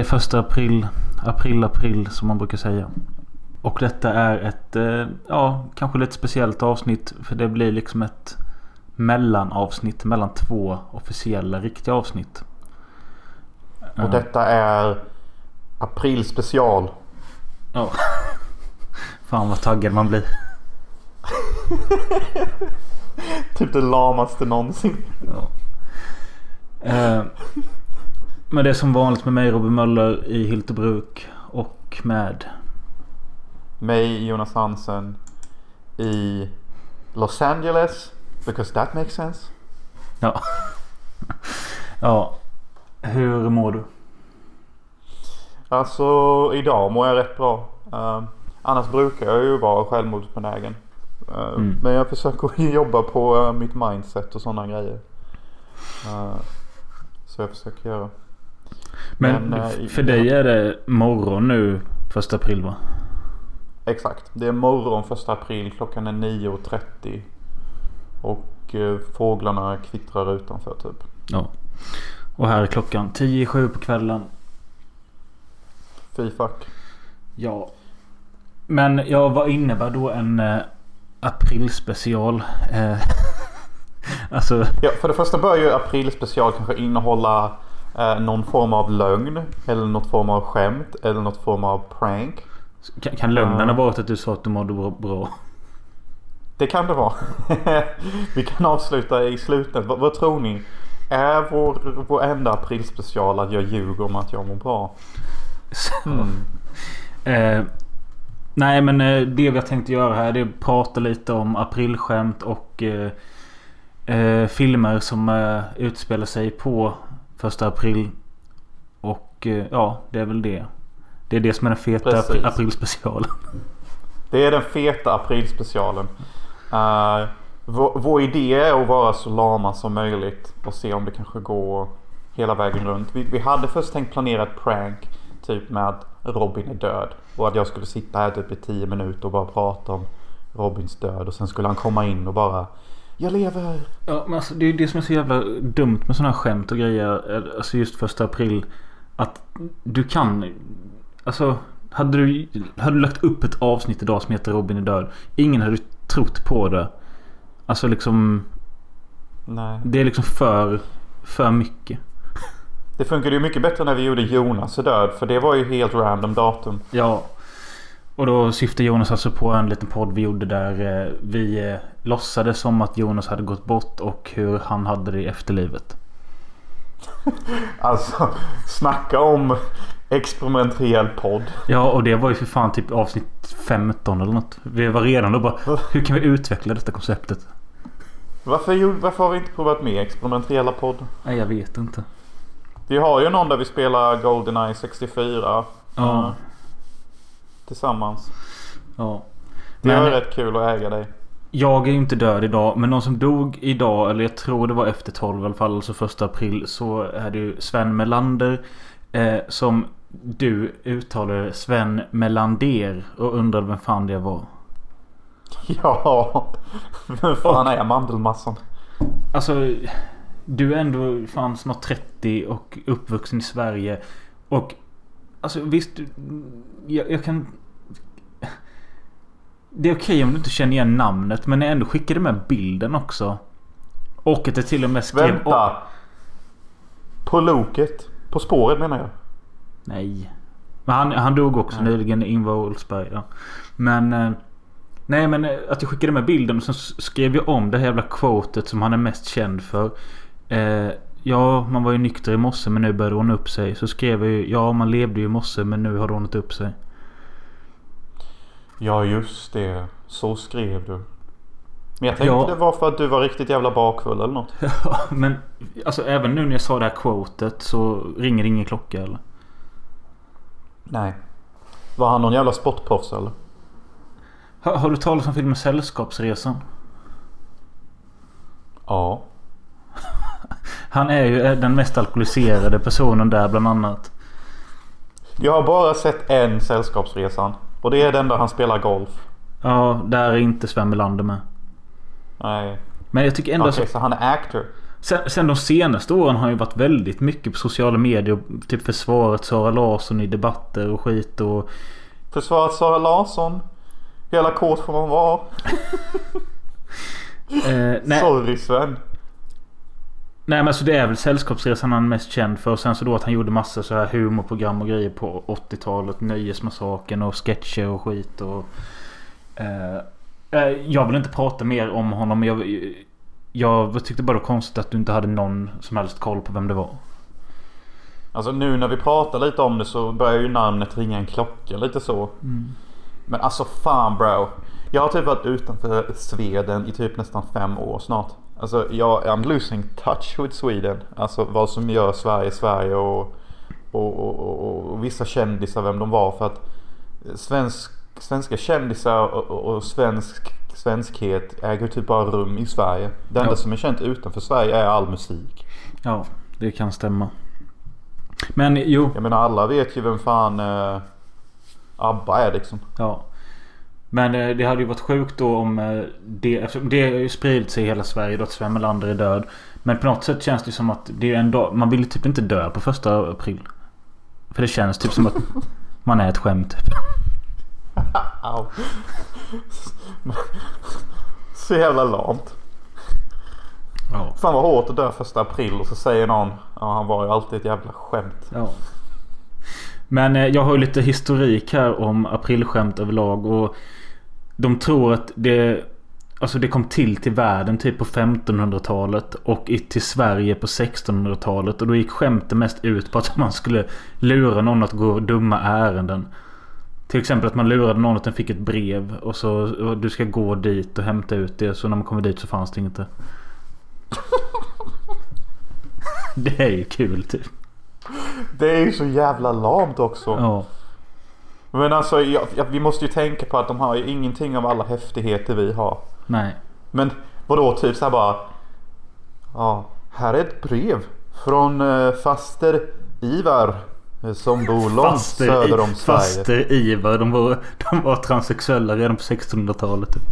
är första april. April, april som man brukar säga. Och detta är ett, eh, ja, kanske lite speciellt avsnitt. För det blir liksom ett mellanavsnitt mellan två officiella riktiga avsnitt. Och detta är april special. Ja. Fan vad taggad man blir. Typ det lamaste någonsin. Ja. Eh, men det är som vanligt med mig Robin Möller i Hyltebruk. Och med... Mig, Jonas Hansen i Los Angeles. Because that makes sense. Ja. ja. Hur mår du? Alltså idag mår jag rätt bra. Uh, annars brukar jag ju vara självmordsbenägen. Uh, mm. Men jag försöker jobba på uh, mitt mindset och sådana grejer. Uh, så jag försöker göra. Men, Men för dig är det morgon nu första april va? Exakt. Det är morgon första april. Klockan är 9.30. Och fåglarna kvittrar utanför typ. Ja. Och här är klockan 10.07 på kvällen. Fy fuck. Ja. Men ja, vad innebär då en eh, aprilspecial? Eh, alltså... Ja, för det första bör ju aprilspecial kanske innehålla eh, någon form av lögn. Eller något form av skämt. Eller något form av prank. Kan, kan lögnen ha varit att du sa att du mådde bra? Det kan det vara. Vi kan avsluta i slutet. vad, vad tror ni? Är vår, vår enda aprilspecial att jag ljuger om att jag mår bra? Mm. Eh, nej men eh, det vi har tänkt göra här det är att prata lite om aprilskämt och eh, eh, filmer som eh, utspelar sig på första april. Och eh, ja, det är väl det. Det är det som är den feta Precis. aprilspecialen. Det är den feta aprilspecialen. Uh, vår, vår idé är att vara så lama som möjligt och se om det kanske går hela vägen runt. Vi, vi hade först tänkt planera ett prank. Typ med att Robin är död. Och att jag skulle sitta här typ i tio minuter och bara prata om Robins död. Och sen skulle han komma in och bara Jag lever! Ja men alltså det är det som är så jävla dumt med sådana här skämt och grejer. Alltså just första april. Att du kan. Alltså hade du, hade du lagt upp ett avsnitt idag som heter Robin är död. Ingen hade trott på det. Alltså liksom. Nej. Det är liksom för, för mycket. Det funkade ju mycket bättre när vi gjorde Jonas är död. För det var ju helt random datum. Ja. Och då syftar Jonas alltså på en liten podd vi gjorde där eh, vi eh, låtsades som att Jonas hade gått bort och hur han hade det i efterlivet. alltså, snacka om experimentell podd. Ja, och det var ju för fan typ avsnitt 15 eller något. Vi var redan då bara, hur kan vi utveckla detta konceptet? Varför, varför har vi inte provat med experimentella podd? Nej, jag vet inte. Vi har ju någon där vi spelar Goldeneye 64. Ja. Uh, tillsammans. Ja. Det men, var rätt kul att äga dig. Jag är ju inte död idag. Men någon som dog idag. Eller jag tror det var efter 12 i alla fall. Alltså första april. Så är det ju Sven Melander. Eh, som du uttalade Sven Melander. Och undrade vem fan det var. Ja. Vem fan och, är mandelmassan? Alltså. Du är ändå fan snart 30 och uppvuxen i Sverige. Och alltså visst. Jag, jag kan... Det är okej okay om du inte känner igen namnet. Men jag ändå skickade med bilden också. Och att det till och med skrev... Vänta! På loket? På spåret menar jag. Nej. Men han, han dog också Nej. nyligen, Ingvar Oldsberg. Ja. Men... Eh, nej men eh, att jag skickade med bilden och sen skrev jag om det här jävla quotet som han är mest känd för. Eh, ja, man var ju nykter i morse men nu börjar det ordna upp sig. Så skrev jag ju ja, man levde ju i morse men nu har det ordnat upp sig. Ja, just det. Så skrev du. Men jag tänkte ja. det var för att du var riktigt jävla bakfull eller något. Ja, men alltså även nu när jag sa det här quotet så ringer det ingen klocka eller? Nej. Var han någon jävla sportproffs eller? Har, har du talat om filmen Sällskapsresan? Ja. Han är ju den mest alkoholiserade personen där bland annat. Jag har bara sett en Sällskapsresan. Och det är den där han spelar golf. Ja, där är inte Sven Melander med. Nej. Men jag tycker ändå okay, så... så han är actor? Sen, sen de senaste åren har han ju varit väldigt mycket på sociala medier. Typ försvaret Sara Larsson i debatter och skit och... Försvaret Sara Larsson. Hela kort får man vara. Eh, nej, Sorry Sven. Nej men alltså det är väl Sällskapsresan han är mest känd för. Och sen så då att han gjorde massa så här humorprogram och grejer på 80-talet. Nöjesmassakern och sketcher och skit och... Eh, eh, jag vill inte prata mer om honom. men Jag, jag tyckte bara det var konstigt att du inte hade någon som helst koll på vem det var. Alltså nu när vi pratar lite om det så börjar ju namnet ringa en klocka lite så. Men alltså fan bro. Jag har typ varit utanför Sweden i typ nästan fem år snart. Alltså jag I'm losing touch with Sweden. Alltså vad som gör Sverige Sverige och, och, och, och, vissa kändisar vem de var. För att svensk, svenska kändisar och svensk svenskhet äger typ bara rum i Sverige. Det enda Ja. som är känt utanför Sverige är all musik. Ja, det kan stämma. Men jo, Jag menar alla vet ju vem fan eh, ABBA är liksom. ja. Men eh, det hade ju varit sjukt då om eh, det... Det har ju spridit sig i hela Sverige då att Sven Melander är död. Men på något sätt känns det som att det är en dag... Man vill typ inte dö på första april. För det känns typ som att man är ett skämt. Så jävla lamt. Ja. Fan vad hårt att dö första april och så säger någon Ja han var ju alltid ett jävla skämt. Ja. Men eh, jag har ju lite historik här om aprilskämt överlag och de tror att det Alltså det kom till till världen typ på 1500-talet och till Sverige på 1600-talet och då gick skämten mest ut på att man skulle lura någon att gå dumma ärenden. Till exempel att man lurade någon att den fick ett brev och så och du ska gå dit och hämta ut det så när man kommer dit så fanns det inte. Det är ju kul typ. Det är ju så jävla lamt också. Ja. Men alltså jag, jag, vi måste ju tänka på att de har ju ingenting av alla häftigheter vi har. Nej. Men vadå typ så här bara. Ja, här är ett brev från eh, faster Ivar. eh, Som bor långt söder om Sverige. Faster Ivar. De var, de var transsexuella redan på 1600-talet. typ.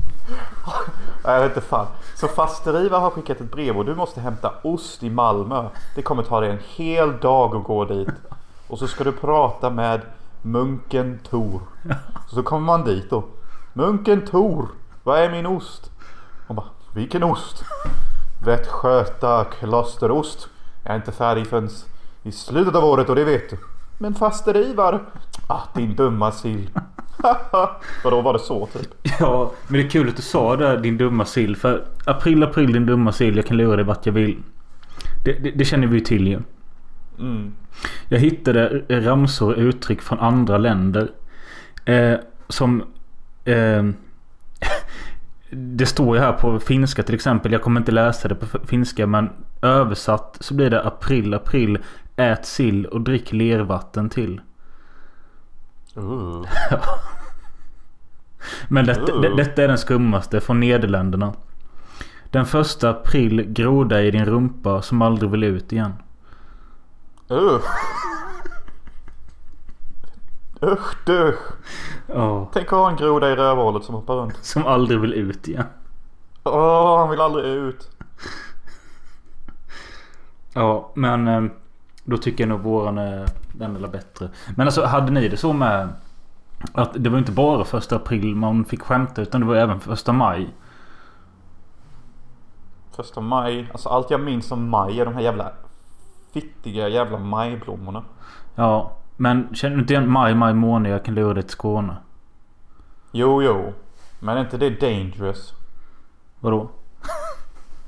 Jag vet inte fan. Så faster Ivar har skickat ett brev och du måste hämta ost i Malmö. Det kommer ta dig en hel dag att gå dit. Och så ska du prata med munken Tor. Så kommer man dit då. Munken Tor, vad är min ost? Man bara, vilken ost? Västgöta klosterost. Jag är inte färdig förrän i slutet av året och det vet du. Men faster Ivar. Ah, din dumma sill. Vadå var det så typ? Ja, men det är kul att du sa det din dumma sill. För april, april din dumma sill. Jag kan lura dig vart jag vill. Det, det, det känner vi ju till ju. Mm. Jag hittade ramsor och uttryck från andra länder. Eh, som... Eh, det står ju här på finska till exempel. Jag kommer inte läsa det på finska men översatt så blir det april, april. Ät sill och drick lervatten till. Uh. Men detta, Oh. det, detta är den skummaste från Nederländerna. Den första april groda i din rumpa som aldrig vill ut igen. Uh. Usch du. Ja. Tänk att ha en groda i rövhålet som hoppar runt. Som aldrig vill ut igen. Åh, han vill aldrig ut. Ja, men eh, då tycker jag nog våran är den eller bättre. Men alltså hade ni det så med att det var inte bara första april man fick skämta utan det var även första maj. Första maj. Alltså allt jag minns om maj är de här jävla fittiga jävla majblommorna. Ja, men känner du inte igen maj, maj månad jag kan lura dig till Skåne? Jo, jo. Men är inte det dangerous? Vadå?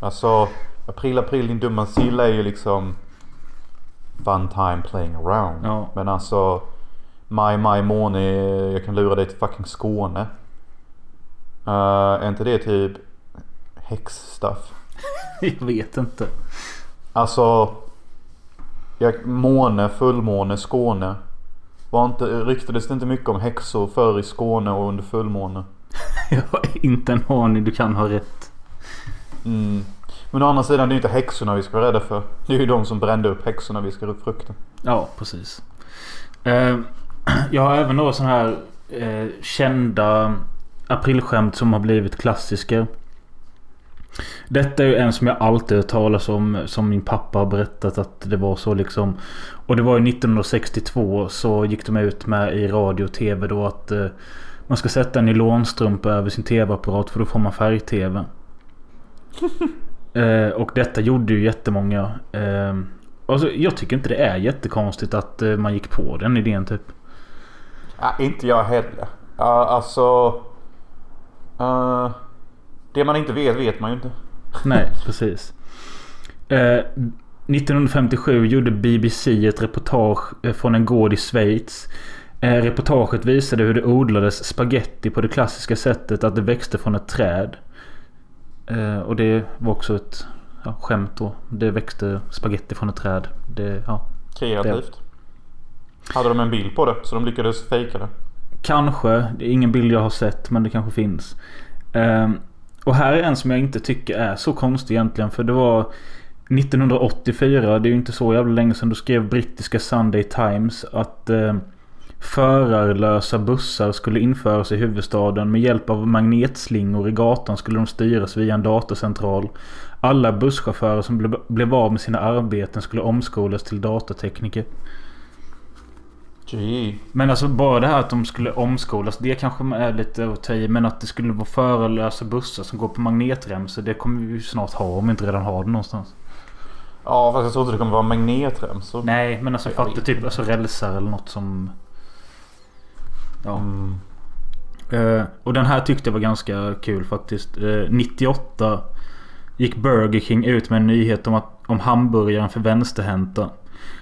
Alltså, april, april din dumma sill är ju liksom fun time playing around. Ja. Men alltså, maj, maj måne, jag kan lura dig till fucking Skåne. Uh, är inte det typ häxstuff? Jag vet inte. Alltså, jag, måne, fullmåne, Skåne. Var inte, ryktades det inte mycket om häxor förr i Skåne och under fullmåne? Jag har inte en aning. Du kan ha rätt. Mm. Men å andra sidan det är ju inte häxorna vi ska vara rädda för. Det är ju de som brände upp häxorna vi ska upp frukten. Ja, precis. Eh, jag har även några sådana här eh, kända aprilskämt som har blivit klassiska. Detta är ju en som jag alltid hört talas om. Som min pappa har berättat att det var så liksom. Och det var ju 1962 så gick de ut med i radio och tv då att eh, man ska sätta en nylonstrumpa över sin tv-apparat för då får man färg-tv. eh, och detta gjorde ju jättemånga. Eh, alltså, jag tycker inte det är jättekonstigt att eh, man gick på den idén typ. Ja, inte jag heller. Uh, alltså... Uh, det man inte vet vet man ju inte. Nej, precis. Eh, 1957 gjorde BBC ett reportage eh, från en gård i Schweiz. Eh, reportaget visade hur det odlades spaghetti på det klassiska sättet att det växte från ett träd. Eh, och det var också ett ja, skämt då. Det växte spaghetti från ett träd. Det, ja, Kreativt. Hade de en bild på det så de lyckades fejka det? Kanske. Det är ingen bild jag har sett men det kanske finns. Um, och här är en som jag inte tycker är så konstig egentligen. För det var 1984. Det är ju inte så jävla länge sedan. Då skrev brittiska Sunday Times att eh, förarlösa bussar skulle införas i huvudstaden. Med hjälp av magnetslingor i gatan skulle de styras via en datacentral. Alla busschaufförer som ble blev av med sina arbeten skulle omskolas till datatekniker. Gee. Men alltså bara det här att de skulle omskolas. Det kanske är lite att ta i. Men att det skulle vara förarlösa bussar som går på magnetremsor. Det kommer vi ju snart ha om vi inte redan har det någonstans. Ja fast jag trodde det kommer vara magnetremsor. Nej men alltså vet typ inte. alltså rälsar eller något som... Ja. Mm. Eh, och den här tyckte jag var ganska kul faktiskt. Eh, 98 gick Burger King ut med en nyhet om, att, om hamburgaren för vänsterhänta.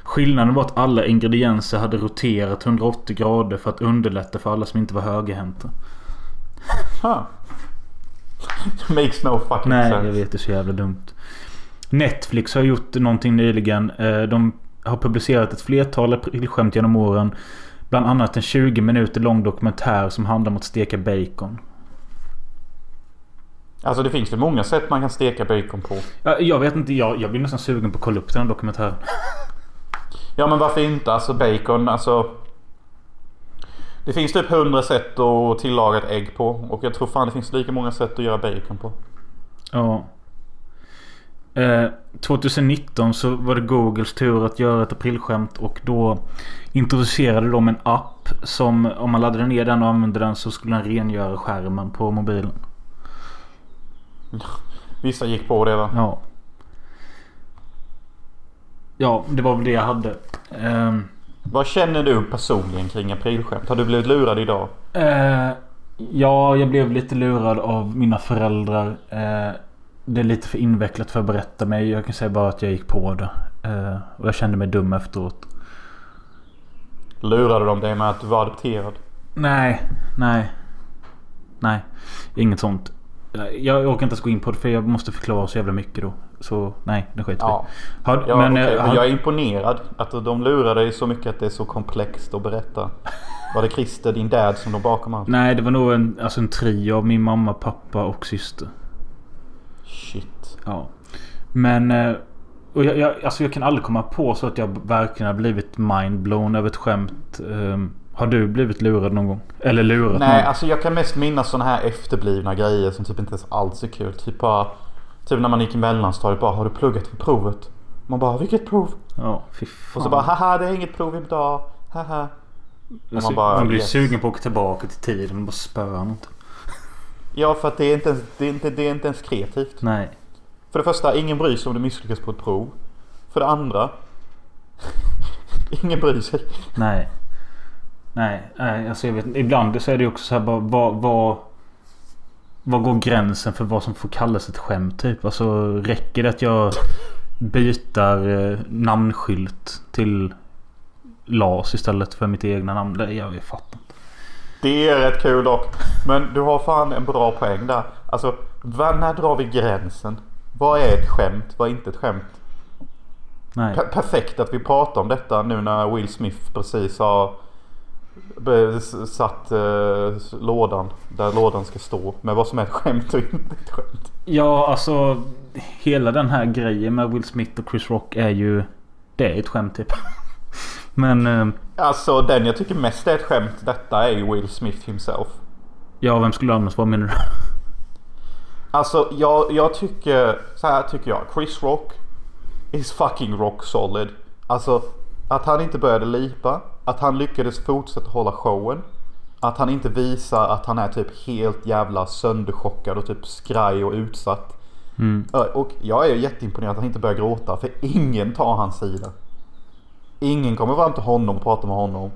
Skillnaden var att alla ingredienser hade roterat 180 grader för att underlätta för alla som inte var högerhänta. Huh. Makes no fucking Nej, sense. jag vet det är så jävla dumt. Netflix har gjort någonting nyligen. Eh, De har publicerat ett flertal aprilskämt genom åren. Bland annat en 20 minuter lång dokumentär som handlar om att steka bacon. Alltså det finns väl många sätt man kan steka bacon på. Ja, Jag vet inte, jag, jag blir nästan sugen på att kolla upp den här dokumentären. Ja men varför inte? Alltså bacon, alltså. Det finns typ 100 sätt att tillaga ett ägg på. Och jag tror fan det finns lika många sätt att göra bacon på. Ja. Eh, 2019 så var det Googles tur att göra ett aprilskämt och då introducerade de en app som om man laddade ner den och använde den så skulle den rengöra skärmen på mobilen. Vissa gick på det va? Ja. Ja, det var väl det jag hade. Ehm, Vad känner du personligen kring aprilskämt? Har du blivit lurad idag? eh, ja, jag blev lite lurad av mina föräldrar. Eh, det är lite för invecklat för att berätta mig. Jag kan säga bara att jag gick på det. Eh, och jag kände mig dum efteråt. Lurade de dig med att du var adopterad? Nej, nej. Nej, inget sånt. Jag orkar inte ens gå in på det för jag måste förklara så jävla mycket då. Så nej, det skiter vi Ja. i. Har- Ja, men, okej, eh, men har- jag är imponerad att de lurar dig så mycket att det är så komplext att berätta. Var det Christer, din dad, som låg bakom allt? Nej, det var nog en, alltså en trio av min mamma, pappa och syster. Shit. Ja. Men... eh, Och jag, jag, alltså jag kan aldrig komma på så att jag verkligen har blivit mindblown över ett skämt. Ehm, har du blivit lurad någon gång? Eller lurat Nej, någon? alltså jag kan mest minnas sådana här efterblivna grejer som typ inte ens alls är kul. Typ bara... Typ när man gick i mellanstadiet bara, har du pluggat för provet? Man bara, vilket prov? Ja, fy fan. Och så bara, haha det är inget prov idag. Haha. alltså, man bara, man blir yes. sugen på att åka tillbaka till tiden och bara spöa något. Ja, för att det är inte ens, det är inte, det är inte ens kreativt. Nej. För det första, ingen bryr sig om du misslyckas på ett prov. För det andra, ingen bryr sig. Nej. Nej, alltså jag vet. Ibland så är det ju också så här bara vad, vad... Går gränsen för vad som får kallas ett skämt typ? Alltså räcker det att jag byter eh, namnskylt till Lars istället för mitt egna namn? Det, jag, jag fattar inte. Det är rätt kul dock. Men du har fan en bra poäng där. Alltså, när drar vi gränsen? Vad är ett skämt? Vad är inte ett skämt? Per- perfekt att vi pratar om detta nu när Will Smith precis har satt eh, lådan där lådan ska stå. Med vad som är ett skämt och inte ett skämt. Ja, alltså hela den här grejen med Will Smith och Chris Rock är ju... Det är ett skämt typ. Men... eh, Alltså den jag tycker mest är ett skämt detta är ju Will Smith himself. Ja, vem skulle annars vara menar du? Alltså jag, jag tycker, så här tycker jag. Chris Rock is fucking rock solid. Alltså att han inte började lipa. Att han lyckades fortsätta hålla showen. Att han inte visar att han är typ helt jävla sönderchockad och typ skraj och utsatt. Mm. Och jag är jätteimponerad att han inte börjar gråta för ingen tar hans sida. Ingen kommer fram till honom och pratar med honom.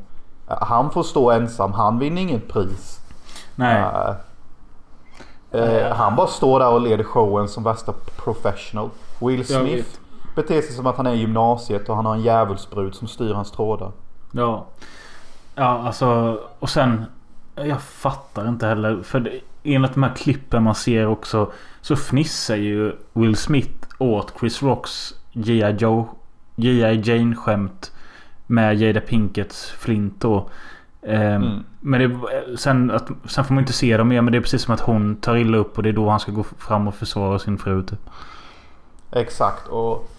Han får stå ensam, han vinner inget pris. Nej. Äh, eh, han bara står där och leder showen som värsta professional. Will Smith beter sig som att han är i gymnasiet och han har en djävulsbrud som styr hans trådar. Ja. Ja, alltså. Och sen. Jag fattar inte heller. För det, enligt de här klippen man ser också. Så fnissar ju Will Smith åt Chris Rocks G.I. Joe. G.I. Jane skämt. Med Jada Pinkets flint då. Ehm, Mm. Men det, sen, att, sen får man inte se dem mer. Men det är precis som att hon tar illa upp. Och det är då han ska gå fram och försvara sin fru typ. Exakt och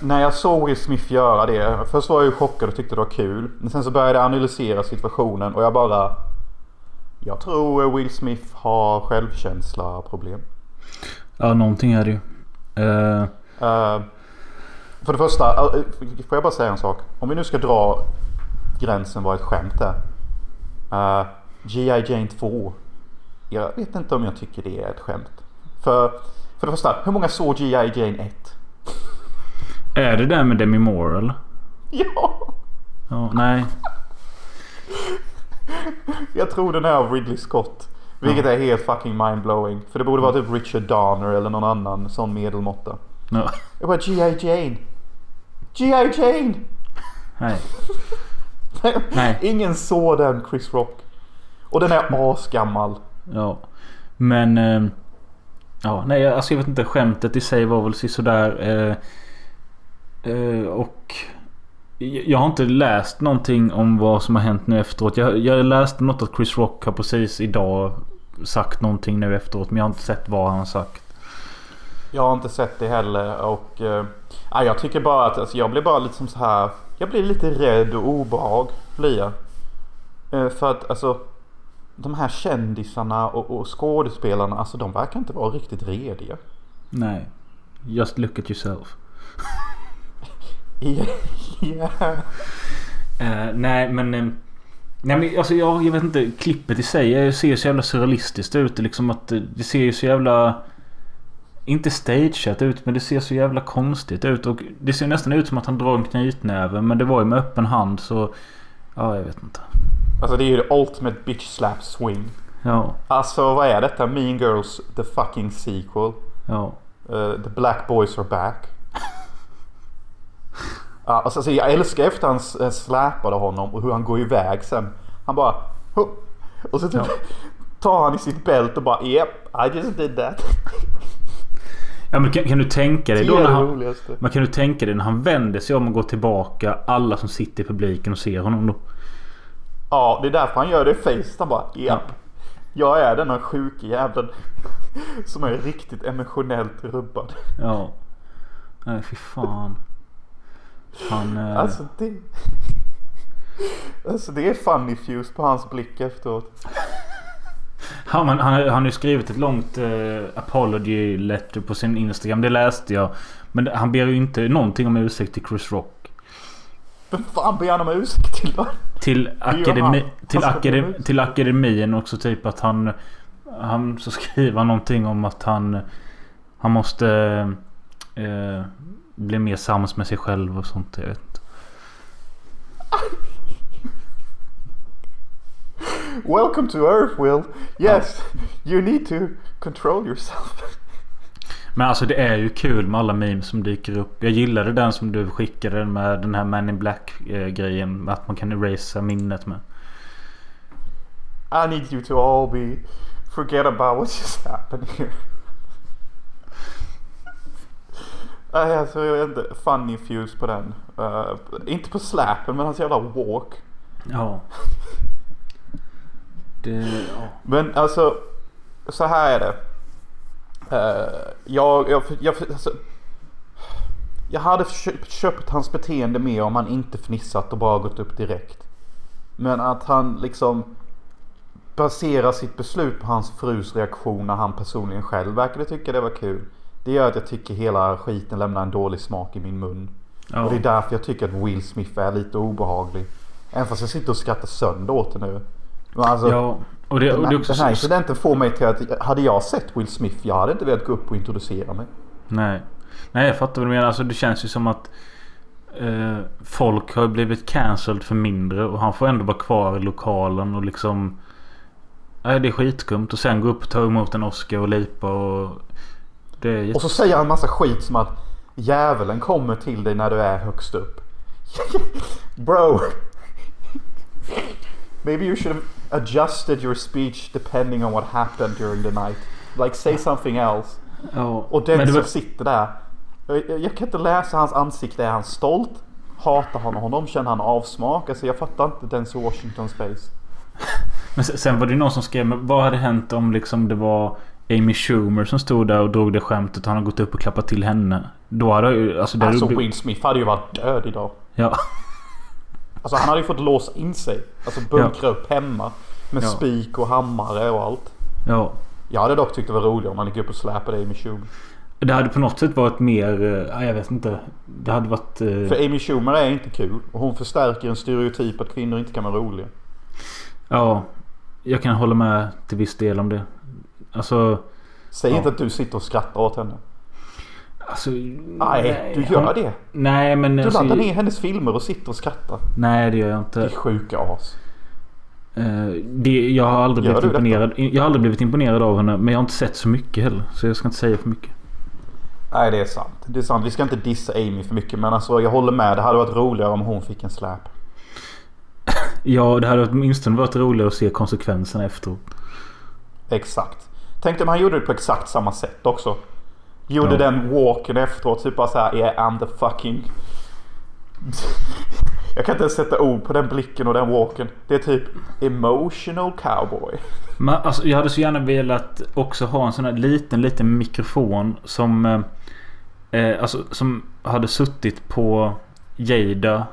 när jag såg Will Smith göra det. Först var jag ju chockad och tyckte det var kul. Men sen så började jag analysera situationen och jag bara. Jag tror Will Smith har självkänsla problem. Ja, någonting är det ju. Eh, Eh, för det första, eh, får jag bara säga en sak? Om vi nu ska dra gränsen vad ett skämt är. Uh, G.I. Jane 2. Jag vet inte om jag tycker det är ett skämt. För, för det första, hur många såg G.I. Jane 1? Är det där med Demi Moore eller? Ja! Ja, nej. Jag tror den är av Ridley Scott. Vilket är helt fucking mindblowing. För det borde vara typ Richard Donner eller någon annan sån medelmåtta. Ja, Jag bara G.I. Jane. G.I. Jane! nej. Nej. Ingen såg den Chris Rock. Och den är asgammal. Ja. Men... Eh, ja, nej alltså jag vet inte. Skämtet i sig var väl sådär. Eh, och... jag- har inte läst någonting om vad som har hänt nu efteråt. Jag, jag läste något att Chris Rock har precis idag sagt någonting nu efteråt. Men jag har inte sett vad han har sagt. Jag har inte sett det heller och... Eh, nej, jag tycker bara att alltså, jag blir bara lite som så här. Jag blir lite rädd och obehag. Blir jag. Eh, för att alltså... De här kändisarna och, och skådespelarna, alltså de verkar inte vara riktigt rediga. Nej. Just look at yourself. Eh, nej men... Eh, nej men alltså jag, jag vet inte. Klippet i sig eh, ser så jävla surrealistiskt ut. Liksom att eh, det ser ju så jävla... Inte stageat ut men det ser så jävla konstigt ut. Och det ser nästan ut som att han drar en knytnäve. Men det var ju med öppen hand så... Ja jag vet inte. Alltså det är ju the ultimate bitch slap swing. Ja. Alltså vad är detta? Mean Girls the fucking sequel. Ja. Eh, the Black Boys are back. Ja, alltså, jag älskar efter han eh, släpade honom och hur han går iväg sen. Han bara... "Huh." Och så typ Ja. tar han i sitt bälte och bara Yep, I just did that. Ja men kan, kan du tänka dig Det då är när han... Men kan du tänka dig när han vänder sig om och går tillbaka. Alla som sitter i publiken och ser honom då. Ja, det är därför han gör det i face. Han bara Yep. Ja. Jag är denna sjuke jäveln som är riktigt emotionellt rubbad. Ja. Nej fy fan. Han... Eh, Alltså det... Alltså det är funny fuse på hans blick efteråt. Han, han, han har ju skrivit ett långt eh, apology letter på sin Instagram. Det läste jag. Men han ber ju inte någonting om ursäkt till Chris Rock. Vem fan ber han om ursäkt till då? Till, akademi, till, akademi, till akademin också typ att han... Han så skriver någonting om att han... Han måste... Eh, bli mer sams med sig själv och sånt. Jag vet inte. Welcome to Earth Will. Yes, you need to control yourself. Men alltså det är ju kul med alla memes som dyker upp. Jag gillade den som du skickade med den här Man in Black eh, grejen. Att man kan erasa minnet med. I need you to all be forget about what just happened here. Nej, alltså jag vet inte. Funny fuse på den. Eh, inte på slappen men hans jävla walk. Ja. Det... Ja. Men alltså, så här är det. Eh, jag, jag, jag, alltså, jag hade köpt, köpt hans beteende mer om han inte fnissat och bara gått upp direkt. Men att han liksom basera sitt beslut på hans frus reaktion när han personligen själv verkade tycka det var kul. Det gör att jag tycker hela skiten lämnar en dålig smak i min mun. Ja. Och det är därför jag tycker att Will Smith är lite obehaglig. Även fast jag sitter och skrattar sönder åt det nu. Men alltså, ja. Och det, den, och det också den här incidenten får mig till att hade jag sett Will Smith, jag hade inte velat gå upp och introducera mig. Nej. Nej jag fattar vad du menar. Alltså det känns ju som att eh, folk har blivit cancelled för mindre och han får ändå vara kvar i lokalen och liksom Nej det är skitskumt och sen gå upp och ta emot en Oscar och lipa och Jätte... Och så säger han massa skit som att djävulen kommer till dig när du är högst upp. Bro. Maybe you should have adjusted your speech depending on what happened during the night. Like say something else. Ja. Och den som var- sitter där. Jag, jag kan inte läsa hans ansikte. Är han stolt? Hatar han honom? Känner han avsmak? Alltså jag fattar inte Denzel Washingtons face. Men sen, var det någon som skrev men vad hade hänt om liksom det var Amy Schumer som stod där och drog det skämtet han har gått upp och klappat till henne. Då hade ju... Alltså, Alltså blivit- Will Smith hade ju varit död idag. Ja. Alltså han hade ju fått låsa in sig. Alltså bunkra upp hemma. Med Ja. spik och hammare och allt. Ja. Jag hade dock tyckt det var roligare om han gick upp och släpade Amy Schumer. Det hade på något sätt varit mer... eh, ja, jag vet inte. Det hade varit... eh, För Amy Schumer är inte kul. Och hon förstärker en stereotyp att kvinnor inte kan vara roliga. Ja. Jag kan hålla med till viss del om det. Alltså... Säg Ja. inte att du sitter och skrattar åt henne. Alltså... Nej, du gör hon- det. Nej men... Du alltså, laddar ner hennes filmer och sitter och skrattar. Nej det gör jag inte. Ditt sjuka as. Eh, det, jag har aldrig Gör blivit detta? imponerad. Jag har aldrig blivit imponerad av henne. Men jag har inte sett så mycket heller. Så jag ska inte säga för mycket. Nej det är sant. Det är sant. Vi ska inte dissa Amy för mycket. Men alltså jag håller med. Det hade varit roligare om hon fick en släp. Ja, det hade åtminstone varit roligare att se konsekvenserna efteråt. Exakt. Tänk om han gjorde det på exakt samma sätt också. Gjorde Ja. den walken efteråt. Typ bara såhär yeah I'm the fucking... Jag kan inte ens sätta ord på den blicken och den walken. Det är typ emotional cowboy. Men alltså, jag hade så gärna velat också ha en sån här liten, liten mikrofon som... Eh, eh, alltså som hade suttit på Jada.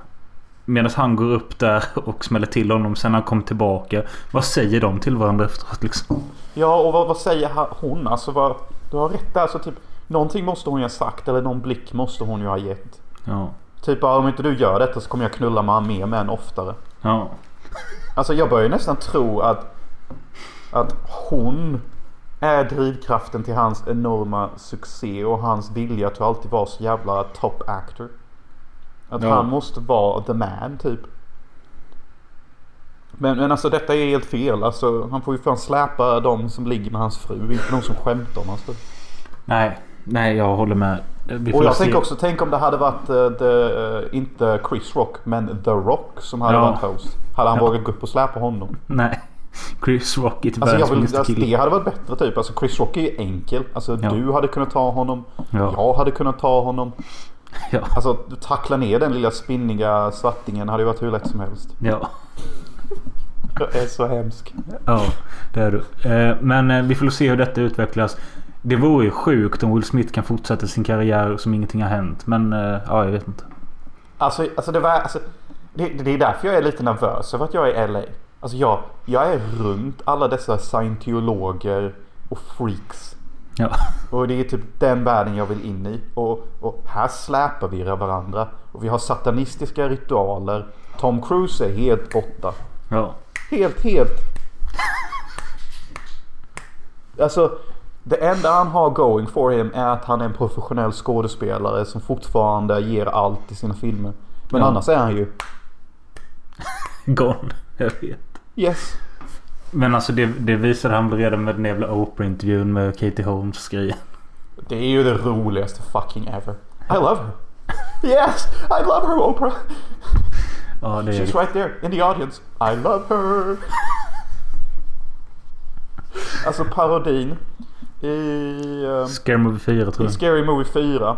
Medan han går upp där och smäller till honom. Sen när han kom tillbaka. Vad säger de till varandra efteråt liksom? Ja och vad, vad säger hon? Alltså vad... Du har rätt där. Alltså typ... Någonting måste hon ju ha sagt. Eller någon blick måste hon ju ha gett. Ja. Typ om inte du gör detta så kommer jag knulla med mer män oftare. Ja. Alltså jag börjar nästan tro att, att hon är drivkraften till hans enorma succé och hans vilja att alltid vara så jävla top actor. Att Ja. han måste vara the man typ. Men, men alltså detta är helt fel. Alltså han får ju fan släpa de som ligger med hans fru. Inte de som skämtar om hans fru. Nej. Nej, jag håller med. Och jag tänker också, tänk om det hade varit eh, the, eh, inte Chris Rock men The Rock som hade Ja. varit host. Hade han Ja. vågat gå upp och släpa honom? Nej. Chris Rock är typ Alltså, jag vill, alltså det hade varit bättre typ. Alltså Chris Rock är ju enkel. Alltså Ja. du hade kunnat ta honom. Ja. Jag hade kunnat ta honom. Ja. Alltså du tackla ner den lilla spinniga svartingen hade ju varit hur lätt som helst. Ja. Jag är så hemsk. Ja, det är du. Eh, Men eh, vi får se hur detta utvecklas. Det vore ju sjukt om Will Smith kan fortsätta sin karriär som ingenting har hänt. Men eh, ja, jag vet inte. Alltså, alltså, det, var, alltså det, det är därför jag är lite nervös över att jag är i LA. Alltså jag, jag är runt alla dessa scientologer och freaks. Ja. Och det är typ den världen jag vill in i. Och, och här släpar vi varandra. Och vi har satanistiska ritualer. Tom Cruise är helt borta. Ja. Helt, helt. Alltså, det enda han har going for him är att han är en professionell skådespelare som fortfarande ger allt i sina filmer. Men Ja. annars är han ju Gone. Jag vet. yes. Men alltså det, det visade han väl redan med den jävla Oprah-intervjun med Katie Holmes grejen. Det är ju det roligaste fucking ever. I love her. Yes, I love her Oprah. Ja, det är She's right there in the audience. I love her. Alltså parodin i, um, Scare Movie 4 tror i jag. Scary Movie 4.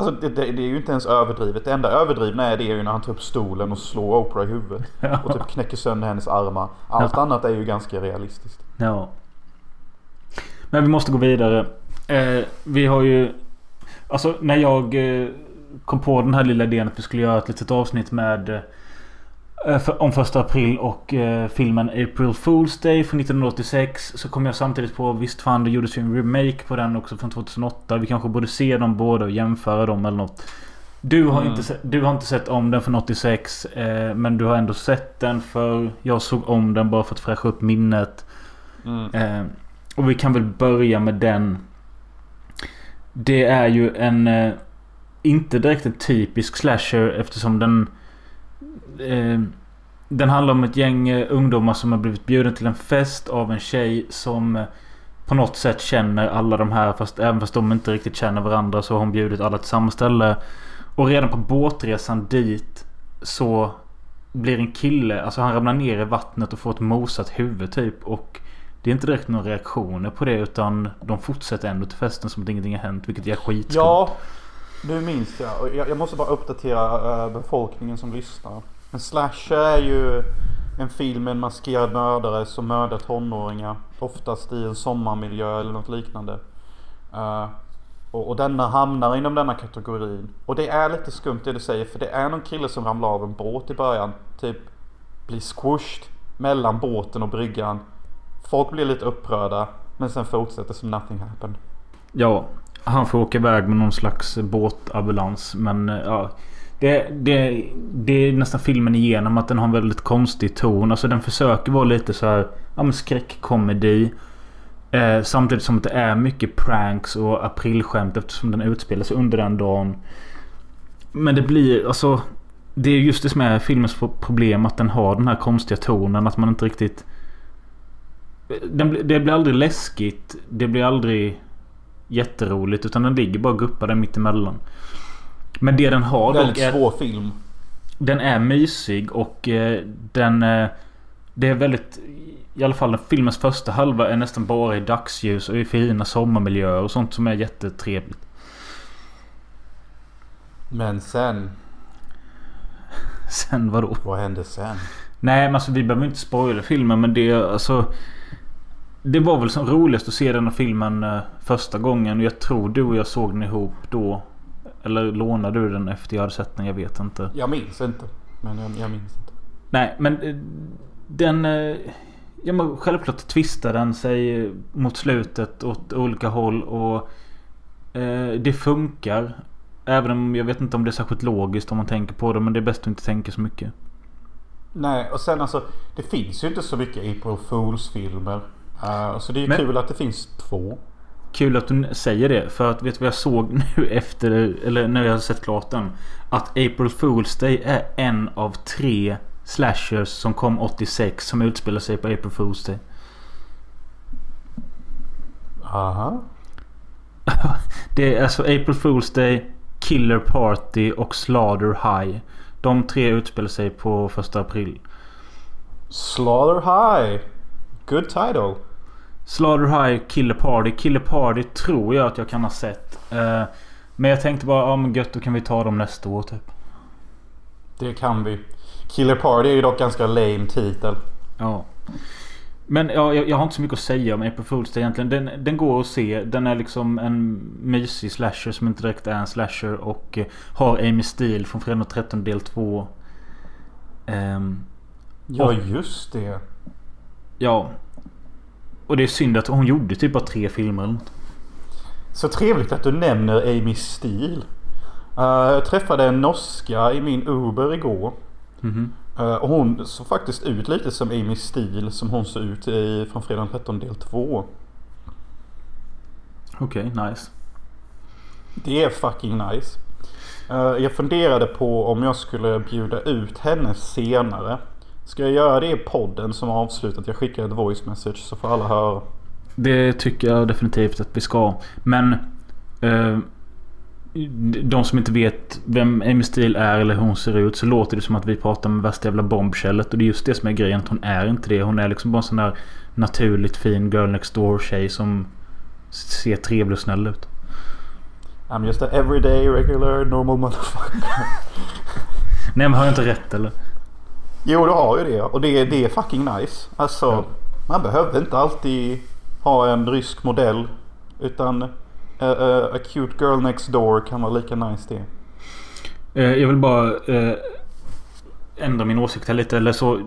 Alltså det, det, det är ju inte ens överdrivet. Det enda överdrivna är det ju när han tar upp stolen och slår Oprah i huvudet. Och typ knäcker sönder hennes armar. Allt Ja. annat är ju ganska realistiskt. Ja. Men vi måste gå vidare. Eh, vi har ju... Alltså när jag eh, kom på den här lilla idén att vi skulle göra ett litet avsnitt med... Eh, om första april och eh, filmen April Fool's Day från 1986. Så kom jag samtidigt på visst fan det gjordes ju en remake på den också från 2008. Vi kanske borde se dem båda och jämföra dem eller något. Du har, Mm. inte, se- du har inte sett om den från 86. Eh, men du har ändå sett den för jag såg om den bara för att fräscha upp minnet. Mm. Eh, och vi kan väl börja med den. Det är ju en... Eh, inte direkt en typisk slasher eftersom den... Eh, den handlar om ett gäng eh, ungdomar som har blivit bjuden till en fest av en tjej som eh, på något sätt känner alla de här fast även fast de inte riktigt känner varandra så har hon bjudit alla till samma ställe. Och redan på båtresan dit så blir en kille, alltså han ramlar ner i vattnet och får ett mosat huvud typ och det är inte direkt några reaktioner på det utan de fortsätter ändå till festen som att ingenting har hänt vilket är skitskumt. Ja, nu minns jag. Och jag. Jag måste bara uppdatera eh, befolkningen som lyssnar. En slasher är ju en film med en maskerad mördare som mördar tonåringar. Oftast i en sommarmiljö eller något liknande. Eh, och, och denna hamnar inom denna kategorin. Och det är lite skumt det du säger för det är någon kille som ramlar av en båt i början. Typ blir squished mellan båten och bryggan. Folk blir lite upprörda. Men sen fortsätter som nothing happened. Ja, han får åka iväg med någon slags båtambulans. Men eh, ja. Det, det, det är nästan filmen igenom att den har en väldigt konstig ton. Alltså den försöker vara lite så här ja, men skräckkomedi. Eh, samtidigt som det är mycket pranks och aprilskämt eftersom den utspelar sig under den dagen. Men det blir alltså... Det är just det som är filmens problem. Att den har den här konstiga tonen. Att man inte riktigt... Den, det blir aldrig läskigt. Det blir aldrig jätteroligt. Utan den ligger bara guppad där mittemellan. Men det den har dock Väldigt är... svår film. Den är mysig och eh, den... Eh, det är väldigt... I alla fall filmens första halva är nästan bara i dagsljus och i fina sommarmiljöer och sånt som är jättetrevligt. Men sen, Sen vadå? vad hände sen? Nej men alltså vi behöver inte spoila filmen men det alltså... Det var väl som roligast att se den här filmen eh, första gången och jag tror du och jag såg den ihop då. Eller lånade du den efter jag hade sett den? Jag vet inte. Jag minns inte. Men jag, jag minns inte. Nej men eh, den... eh, Ja men självklart twistar den sig mot slutet åt olika håll och... Eh, det funkar. Även om jag vet inte om det är särskilt logiskt om man tänker på det men det är bäst att inte tänka så mycket. Nej, och sen alltså. Det finns ju inte så mycket April Fools filmer. Uh, så det är Men- kul att det finns två. Kul att du säger det. För att vet du vad jag såg nu efter, eller när jag har sett klart den? Att April Fool's Day är en av tre slashers som kom 86 som utspelar sig på April Fool's Day. Aha. Det är alltså April Fool's Day, Killer Party och Slaughter High. De tre utspelar sig på första april. Slaughter High. Good title. Slaughter High, Killer Party. Killer Party tror jag att jag kan ha sett. Eh, Men jag tänkte bara, ja men gött då kan vi ta dem nästa år typ. Det kan vi. Killer Party är ju dock ganska lame titel. Ja. Men ja, jag, jag har inte så mycket att säga om April Fool's egentligen. Den, den går att se. Den är liksom en mysig slasher som inte direkt är en slasher. Och eh, har Amy Steele från Fredag den 13 del 2. Ehm, Ja, Och- just det. ja. Och det är synd att hon gjorde typ bara tre filmer eller något. Så trevligt att du nämner Amy Steele. Uh, jag träffade en norska i min Uber igår. Mhm. Uh, och hon såg faktiskt ut lite som Amy Steele som hon såg ut i från Fredag den 13 del 2. Okej, nice. Det är fucking nice. Eh, jag funderade på om jag skulle bjuda ut henne senare. Ska jag göra det i podden som avslutat? Jag skickar ett voice message så får alla höra. Det tycker jag definitivt att vi ska. Men... Eh, de som inte vet vem Amy Steele är eller hur hon ser ut så låter det som att vi pratar med värsta jävla bombkället. Och det är just det som är grejen. Att hon är inte det. Hon är liksom bara en sån där naturligt fin girl next door tjej som ser trevlig och snäll ut. I'm just a everyday regular normal motherfucker. Nej men har jag inte rätt eller? Jo du har ju det och det, det är fucking nice. Alltså Ja. man behöver inte alltid ha en rysk modell. Utan uh, uh, a cute girl next door kan vara lika nice det. Eh, jag vill bara... Ändra min åsikt här lite. Eller så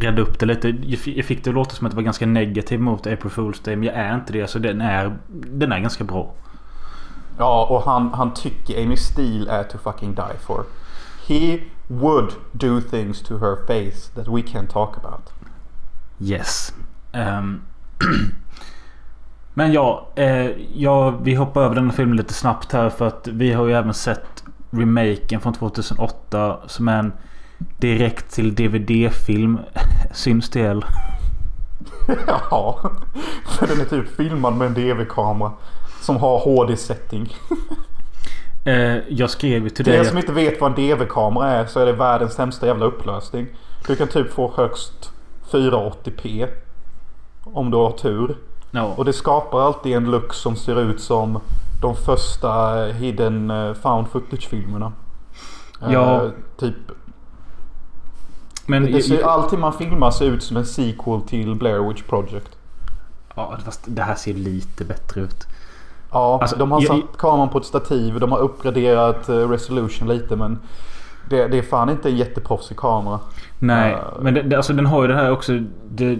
rädda upp det lite. Jag fick det att låta som att det var ganska negativ mot April Fool's Day. Men jag är inte det. Så den är, den är ganska bra. Ja, och han, han tycker Amy Steele är to fucking die for. He would do things to her face that we can't talk about. Yes. Um, men ja, eh, ja, vi hoppar över den här filmen lite snabbt här. För att vi har ju även sett remaken från 2008. Som är en direkt till DVD-film. Syns det eller? ja, för den är typ filmad med en DV-kamera. Som har HD-setting. Eh, jag skrev ju till Till dig... er som inte vet vad en DV-kamera är så är det världens sämsta jävla upplösning. Du kan typ få högst 480p. Om du har tur. Ja. Och det skapar alltid en look som ser ut som de första hidden eh, found footage-filmerna. Ja. Eh, typ. Men... Det ser, alltid man filmar ser ut som en sequel till Blair Witch Project. Ja, fast det här ser lite bättre ut. Ja, Alltså, de har jag- satt kameran på ett stativ. De har uppgraderat eh, resolution lite men det, det är fan inte en jätteproffsig kamera. Nej, Eh. men det, det, alltså den har ju det här också. Det,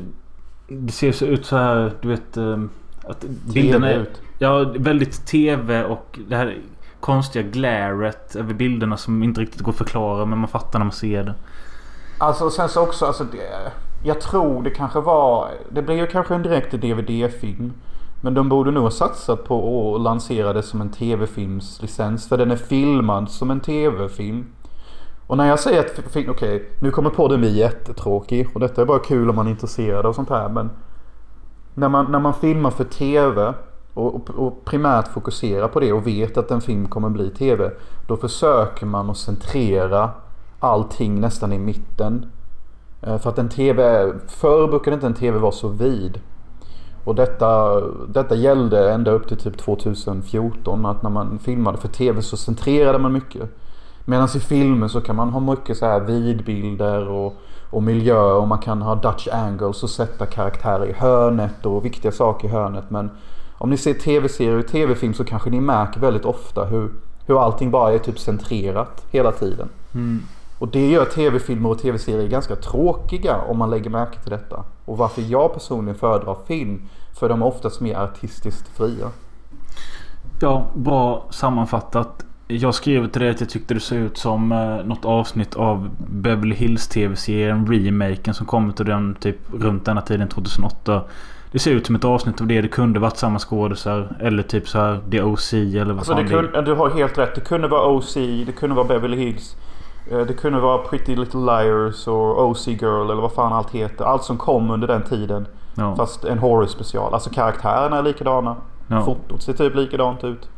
det ser så ut så här, du vet. eh, Att bilderna är... ut. Ja, väldigt TV och det här konstiga glaret över bilderna som inte riktigt går att förklara men man fattar när man ser det. Alltså sen så också, alltså det, jag tror det kanske var, det blir ju kanske en direkt DVD-film. Men de borde nog ha satsat på att lansera det som en TV-filmslicens. För den är filmad som en TV-film. Och när jag säger att okej, okej, nu kommer podden bli jättetråkig. Och detta är bara kul om man är intresserad av sånt här. Men när man, när man filmar för TV och, och, och primärt fokuserar på det och vet att en film kommer bli TV. Då försöker man att centrera allting nästan i mitten. Eh, för att en TV, förr brukade inte en TV vara så vid. Och detta, detta gällde ända upp till typ 2014. Att när man filmade för TV så centrerade man mycket. Medan i filmer så kan man ha mycket så här vidbilder och, och miljö och man kan ha Dutch angles och sätta karaktärer i hörnet och viktiga saker i hörnet. Men om ni ser tv-serier och tv-film så kanske ni märker väldigt ofta hur, hur allting bara är typ centrerat hela tiden. Mm. Och det gör tv-filmer och tv-serier ganska tråkiga om man lägger märke till detta. Och varför jag personligen föredrar film, för de är oftast mer artistiskt fria. Ja, bra sammanfattat. Jag skrev till dig att jag tyckte det såg ut som eh, något avsnitt av Beverly Hills TV-serien Remaken som kom till den typ runt denna tiden 2008. Det ser ut som ett avsnitt av det. Det kunde varit samma skådisar. Eller typ så här The OC eller vad Alltså fan det det du har helt rätt. Det kunde vara OC, det kunde vara Beverly Hills. Eh, Det kunde vara Pretty Little Liars och OC Girl eller vad fan allt heter. Allt som kom under den tiden. Ja. Fast en horror special. Alltså karaktärerna är likadana. Ja. Fotot ser typ likadant ut.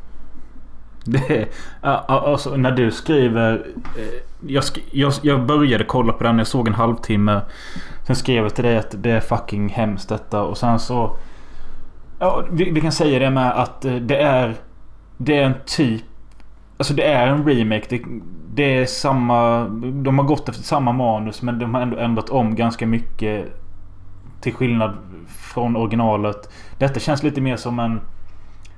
Det, alltså, när du skriver... eh, Jag, jag, jag började kolla på den. Jag såg en halvtimme. Sen skrev jag till dig att det är fucking hemskt detta. Och sen så... Ja, vi, vi kan säga det med att eh, det är... Det är en typ... Alltså det är en remake. Det, det är samma... De har gått efter samma manus men de har ändå ändrat om ganska mycket. Till skillnad från originalet. Detta känns lite mer som en...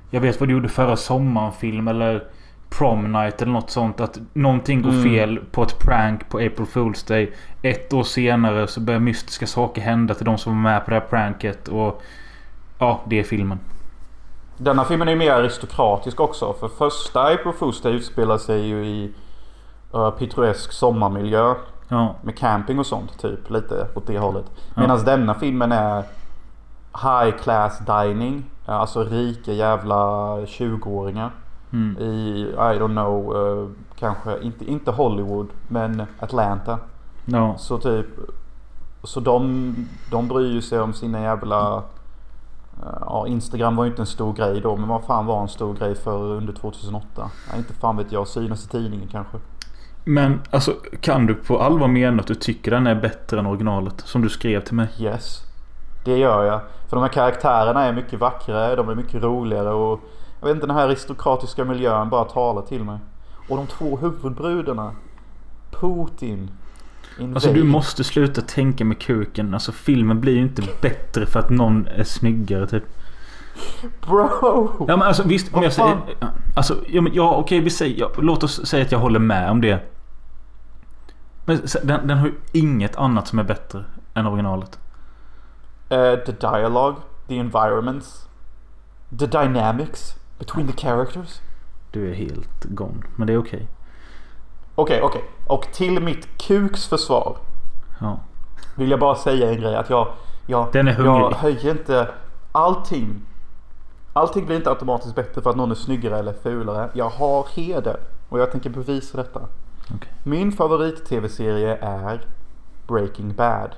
Jag vet vad du gjorde förra sommaren film eller Prom Night eller något sånt. Att någonting går Mm. fel på ett prank på April Fool's Day. Ett år senare så börjar mystiska saker hända till de som var med på det här pranket. Och ja, det är filmen. Denna filmen är ju mer aristokratisk också. För första April Fool's Day utspelar sig ju i uh, pittoresk sommarmiljö. Ja, Med camping och sånt typ. Lite åt det hållet. Ja. Medan denna filmen är high class dining. eh, Alltså rika jävla 20-åringar. mm. I, I don't know, eh, kanske inte, inte Hollywood men Atlanta. ja. Så typ Så de, de bryr sig om sina jävla Ja Instagram var ju inte en stor grej då men vad fan var en stor grej för under 2008? Ja, inte fan vet jag, synas i tidningen kanske. Men alltså kan du på allvar mena att du tycker den är bättre än originalet? Som du skrev till mig. Yes. Det gör jag. För de här karaktärerna är mycket vackrare, de är mycket roligare och Jag vet inte den här aristokratiska miljön bara talar till mig. Och de två huvudbrudarna Putin Invade. Alltså du måste sluta tänka med kuken. Alltså filmen blir ju inte bättre för att någon är snyggare typ. Bro! Ja men alltså visst om jag säger... Alltså ja, men, ja okej vi säger... Ja, låt oss säga att jag håller med om det. Men den, den har ju inget annat som är bättre än originalet. Eh, the dialogue, the environments, the dynamics between the characters. Du är helt gone. Men det är okej. Okej, okej. Och till mitt kuks försvar Ja. vill jag bara säga en grej. Att jag, jag, Den är jag hungrig. höjer inte allting. Allting blir inte automatiskt bättre för att någon är snyggare eller fulare. Jag har heder och jag tänker bevisa detta. Okej. Min favorit-tv-serie är Breaking Bad.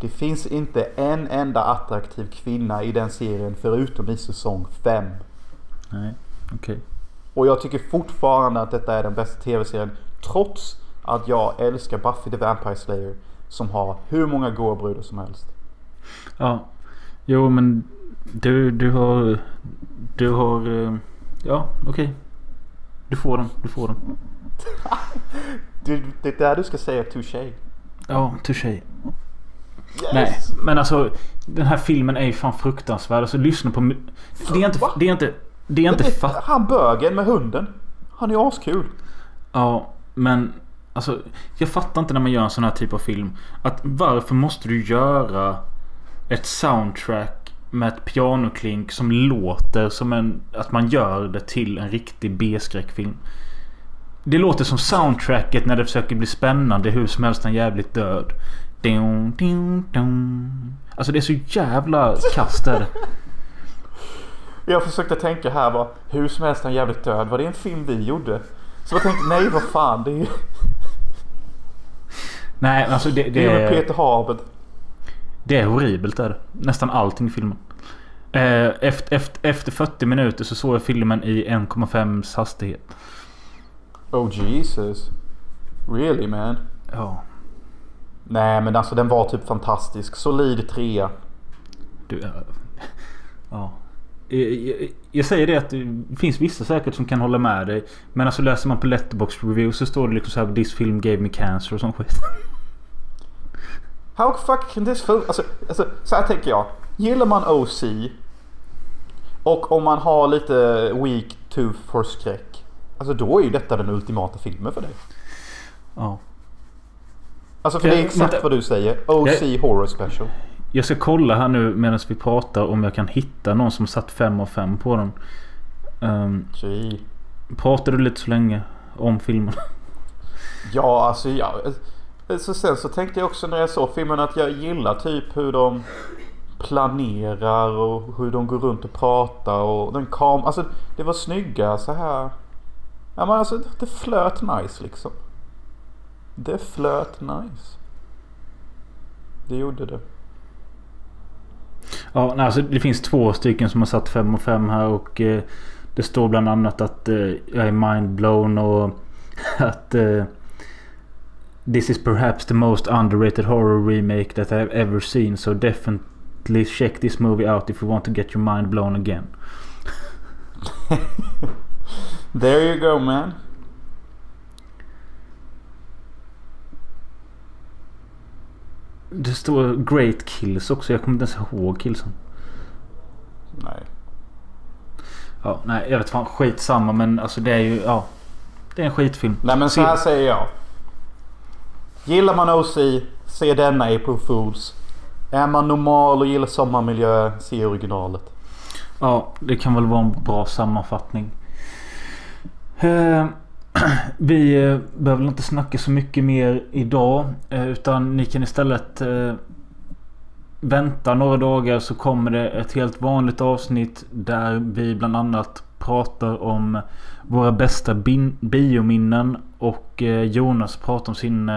Det finns inte en enda attraktiv kvinna i den serien förutom i säsong 5. Nej. Okej. Och jag tycker fortfarande att detta är den bästa tv-serien. Trots att jag älskar Buffy the Vampire Slayer. Som har hur många goa brudar som helst. Ja. Jo men du, du har... Du har... eh, Ja, okej. Du får den. Du får den. Det, det är där du ska säga touché. Ja, touché. Yes! Nej, men alltså den här filmen är ju fan fruktansvärd. Alltså lyssna på... Det är inte... Va? Det är inte... Det är inte Det- fatt... Han bögen med hunden. Han är askul. Ja, men... Alltså, jag fattar inte när man gör en sån här typ av film. Att varför måste du göra ett soundtrack med ett pianoklink som låter som en... Att man gör det till en riktig B-skräckfilm. Det låter som soundtracket när det försöker bli spännande hur som helst en jävligt död. Dun, dun, dun. Alltså det är så jävla kast där. Jag försökte tänka här var hur som helst en jävligt död. Var det en film vi gjorde? Så jag tänkte nej vad fan det är ju Nej, alltså det, det det, är med Peter Haber. det är horribelt är det. Nästan allting i filmen. Eh, Efter, efter, efter 40 minuter så såg jag filmen i 1,5 hastighet. Oh Jesus. Really man? Ja, Nej men alltså den var typ fantastisk. Solid trea. du... Ja. Eh, Jag, jag säger det att det finns vissa säkert som kan hålla med dig. Men alltså läser man på Letterboxd review så står det liksom så här This film gave me cancer och sån skit. How fuck can this film... Alltså, alltså så här tänker jag. Gillar man OC och om man har lite weak tooth for skräck. Alltså då är ju detta den ultimata filmen för dig. Ja. Alltså för det är exakt vänta. vad du säger. OC Horror Special. Jag ska kolla här nu medan vi pratar om jag kan hitta någon som satt 5 av 5 på den. Um, pratar du lite så länge om filmen? Ja, alltså ja. Så sen så tänkte jag också när jag såg filmen att jag gillar typ hur de planerar och hur de går runt och pratar och den kam... Alltså det var snygga så här. Ja men alltså det flöt nice liksom. Det flöt nice. Det gjorde det. Ja, nej, alltså det finns två stycken som har satt 5 och 5 här och eh, det står bland annat att eh, jag är mindblown och att eh, This is perhaps the most underrated horror remake that I've ever seen so definitely check this movie out if you want to get your mind blown again. There you go man. Det står Great Kills också. Jag kommer inte ens ihåg killsen. Nej. Ja, nej, jag vet fan. Skitsamma men alltså det är ju... Ja. Det är en skitfilm. Nej men så här säger jag. Gillar man OC, se denna April Fools. Är man normal och gillar sommarmiljö, se originalet. Ja, det kan väl vara en bra sammanfattning. Eh, vi eh, behöver väl inte snacka så mycket mer idag. Eh, utan ni kan istället vänta några dagar så kommer det ett helt vanligt avsnitt där vi bland annat pratar om våra bästa biominnen. Och Jonas pratar om sin...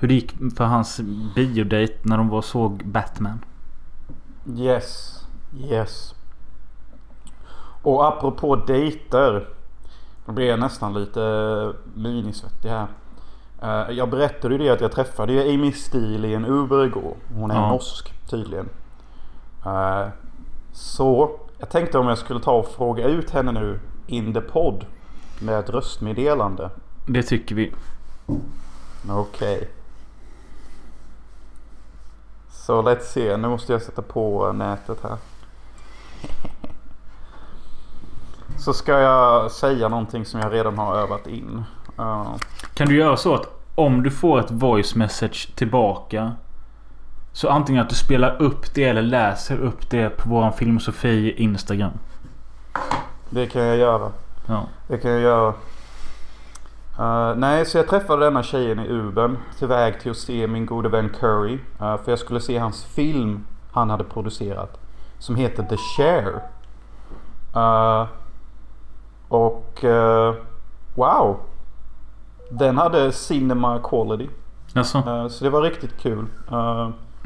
Hur det gick för hans biodate när de var och såg Batman. Yes. Yes. Och apropå dejter. Då blir jag nästan lite minisvettig här. Eh, Jag berättade ju det att jag träffade ju Amy Steele i en Uber igår. Hon är Ja. norsk tydligen. Eh, Så jag tänkte om jag skulle ta och fråga ut henne nu in the podd. Med ett röstmeddelande. Det tycker vi. Okej. Så let's se. Nu måste jag sätta på nätet här. Så ska jag säga någonting som jag redan har övat in. Uh, Kan du göra så att om du får ett voice message tillbaka. Så antingen att du spelar upp det eller läser upp det på våran Filmosofi Instagram. Det kan jag göra. Ja. Det kan jag göra. Uh, nej, så jag träffade denna tjejen i Uben. Till väg till att se min gode vän Curry. Uh, för jag skulle se hans film han hade producerat. Som heter The Share. Uh, och wow. Den hade cinema quality. Jaså? så det var riktigt kul.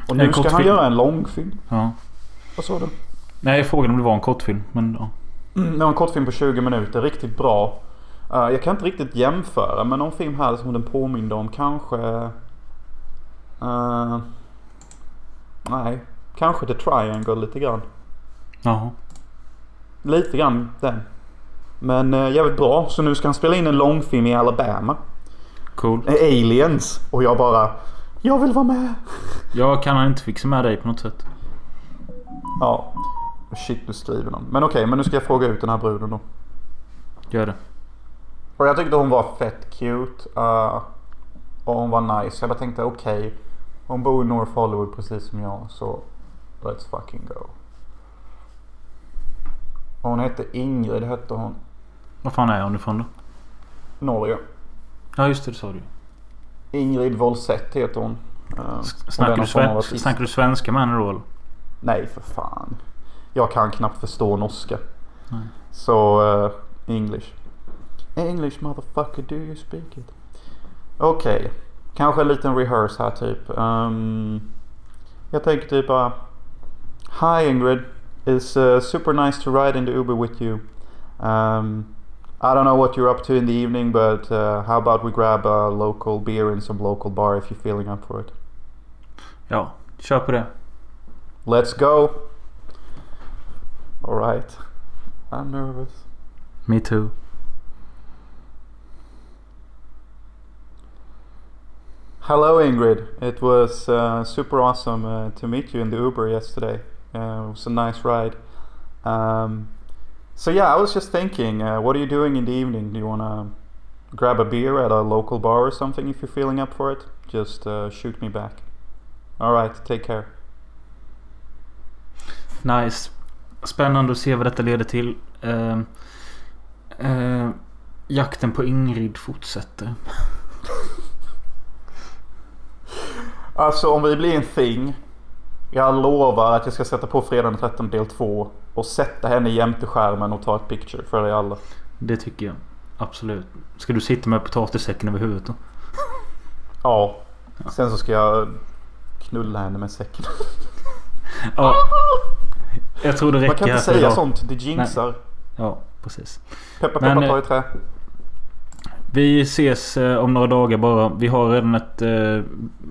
och nu ska han göra en långfilm. Ja. Vad sa du? Nej, jag frågade om det var en kortfilm. Men ja. Mm, det var en kortfilm på 20 minuter. Riktigt bra. Uh, jag kan inte riktigt jämföra med någon film här som den påminner om. Kanske... Uh, nej. Kanske The Triangle lite grann. Jaha. Lite grann den. Men uh, jävligt bra. Så nu ska han spela in en långfilm i Alabama. Cool. Aliens. Och jag bara... Jag vill vara med. Jag kan han inte fixa med dig på något sätt? Ja. Shit, nu skriver någon. Men okej, okay, men nu ska jag fråga ut den här bruden då. Gör det. Och jag tyckte hon var fett cute. Uh, och hon var nice. Jag bara tänkte okej. Okay, hon bor i North Hollywood precis som jag. Så let's fucking go. Och hon hette Ingrid hette hon. Vad fan är hon ifrån då? Norge. Ja just det, det sa du Ingrid Wolsett heter hon. Uh, snackar, du sven snackar du svenska med henne då Nej för fan. Jag kan knappt förstå norska. Nej. Så uh, English. English motherfucker do you speak it? Okej. Okay. Kanske en liten rehearse här typ. Um, jag tänker typ bara. Hi Ingrid. It's uh, super nice to ride in the Uber with you. Um, I don't know what you're up to in the evening but uh, how about we grab a local beer in some local bar if you're feeling up for it. Ja, kör på det. Let's go. Alright. I'm nervous. Me too. Hello, Ingrid. It was uh, super awesome uh, to meet you in the Uber yesterday. Uh, it was a nice ride. Um, so yeah, I was just thinking, uh, what are you doing in the evening? Do you want to grab a beer at a local bar or something if you're feeling up for it? Just uh, shoot me back. All right, take care. Nice. Spännande att se vad detta leder till. Uh, uh, jakten på Ingrid fortsätter. Alltså om vi blir en thing. Jag lovar att jag ska sätta på fredag den 13 del 2. Och sätta henne jämte skärmen och ta ett picture för er alla. Det tycker jag. Absolut. Ska du sitta med potatissäcken över huvudet då? Ja. Sen så ska jag knulla henne med säcken. ja. Jag tror det räcker Man kan inte säga idag. sånt. Det jinxar. Nej. Ja, precis. Peppa peppa ta i eh, trä. Vi ses eh, om några dagar bara. Vi har redan ett eh,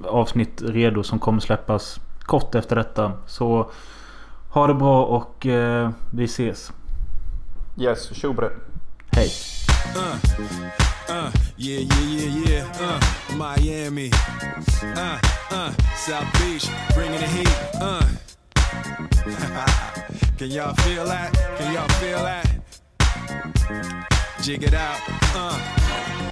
avsnitt redo som kommer släppas kort efter detta. Så ha det bra och eh, vi ses. Yes, tjobre. Hej. Uh, uh, yeah, yeah, yeah, yeah. Uh, Miami. Uh, uh, South Beach, bringing the heat. Uh. Can y'all feel that? Can y'all feel that? Jig it out. Uh.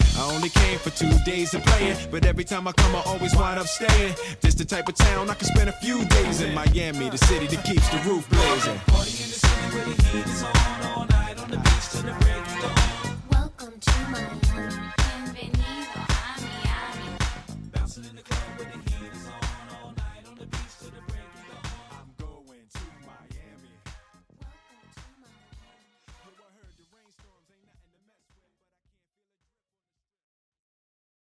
I only came for two days of playing, but every time I come, I always wind up staying. This the type of town I can spend a few days in Miami, the city that keeps the roof blazing. Party in the city where the heat is on.